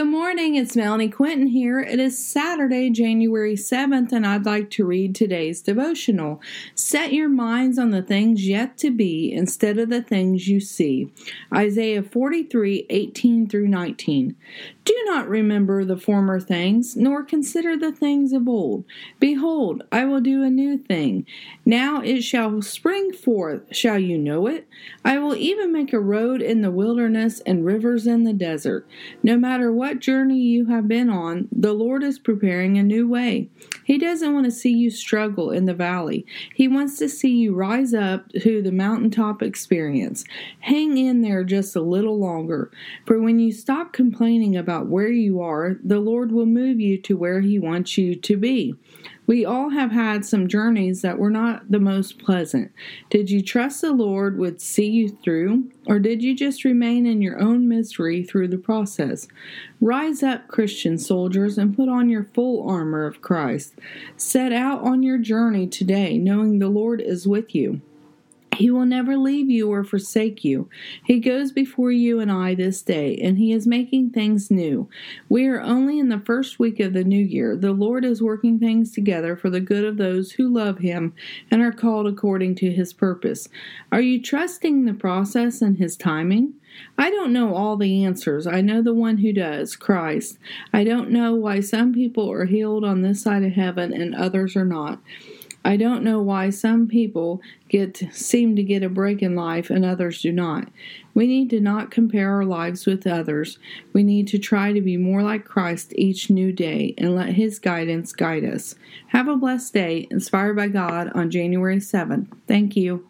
Good morning, it's Melanie Quinton here. It is Saturday, January 7th, and I'd like to read today's devotional. Set your minds on the things yet to be instead of the things you see. Isaiah 43 18 through 19. Do not remember the former things, nor consider the things of old. Behold, I will do a new thing. Now it shall spring forth. Shall you know it? I will even make a road in the wilderness and rivers in the desert. No matter what journey you have been on, the Lord is preparing a new way. He doesn't want to see you struggle in the valley. He wants to see you rise up to the mountaintop experience. Hang in there just a little longer, for when you stop complaining about where you are, the Lord will move you to where He wants you to be. We all have had some journeys that were not the most pleasant. Did you trust the Lord would see you through, or did you just remain in your own misery through the process? Rise up, Christian soldiers, and put on your full armor of Christ. Set out on your journey today, knowing the Lord is with you. He will never leave you or forsake you. He goes before you and I this day, and He is making things new. We are only in the first week of the new year. The Lord is working things together for the good of those who love Him and are called according to His purpose. Are you trusting the process and His timing? I don't know all the answers. I know the one who does, Christ. I don't know why some people are healed on this side of heaven and others are not. I don't know why some people get seem to get a break in life and others do not. We need to not compare our lives with others. We need to try to be more like Christ each new day and let his guidance guide us. Have a blessed day inspired by God on January 7th. Thank you.